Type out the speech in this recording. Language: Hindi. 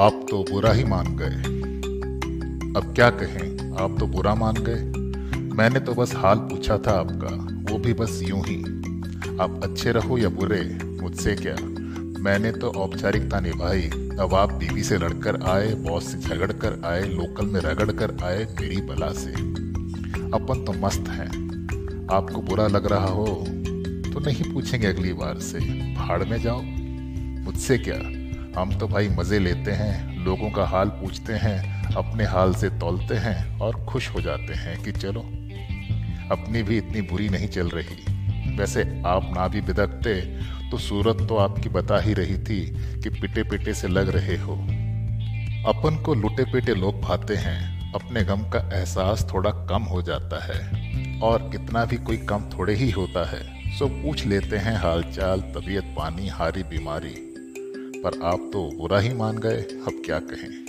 आप तो बुरा ही मान गए। अब क्या कहें, आप तो बुरा मान गए। मैंने तो बस हाल पूछा था आपका, वो भी बस यूँ ही। आप अच्छे रहो या बुरे, मुझसे क्या? मैंने तो औपचारिकता निभाई। अब आप बीवी से लड़कर आए, बॉस से झगड़ कर आए, लोकल में रगड़ कर आए, मेरी बला से। अपन तो मस्त हैं। आपको बुरा लग रहा हो तो नहीं पूछेंगे अगली बार से। भाड़ में जाओ। मुझसे क्या? हम तो भाई मज़े लेते हैं, लोगों का हाल पूछते हैं, अपने हाल से तोलते हैं और खुश हो जाते हैं कि चलो, अपनी भी इतनी बुरी नहीं चल रही। वैसे आप ना भी बिदकते तो सूरत तो आपकी बता ही रही थी कि पिटे पिटे से लग रहे हो। अपन को लुटे पिटे लोग भाते हैं, अपने गम का एहसास थोड़ा कम हो जाता है, और इतना भी कोई कम थोड़े ही होता है। सो पूछ लेते हैं हालचाल, तबीयत, पानी, हारी, बीमारी। पर आप तो बुरा ही मान गए। अब क्या कहें?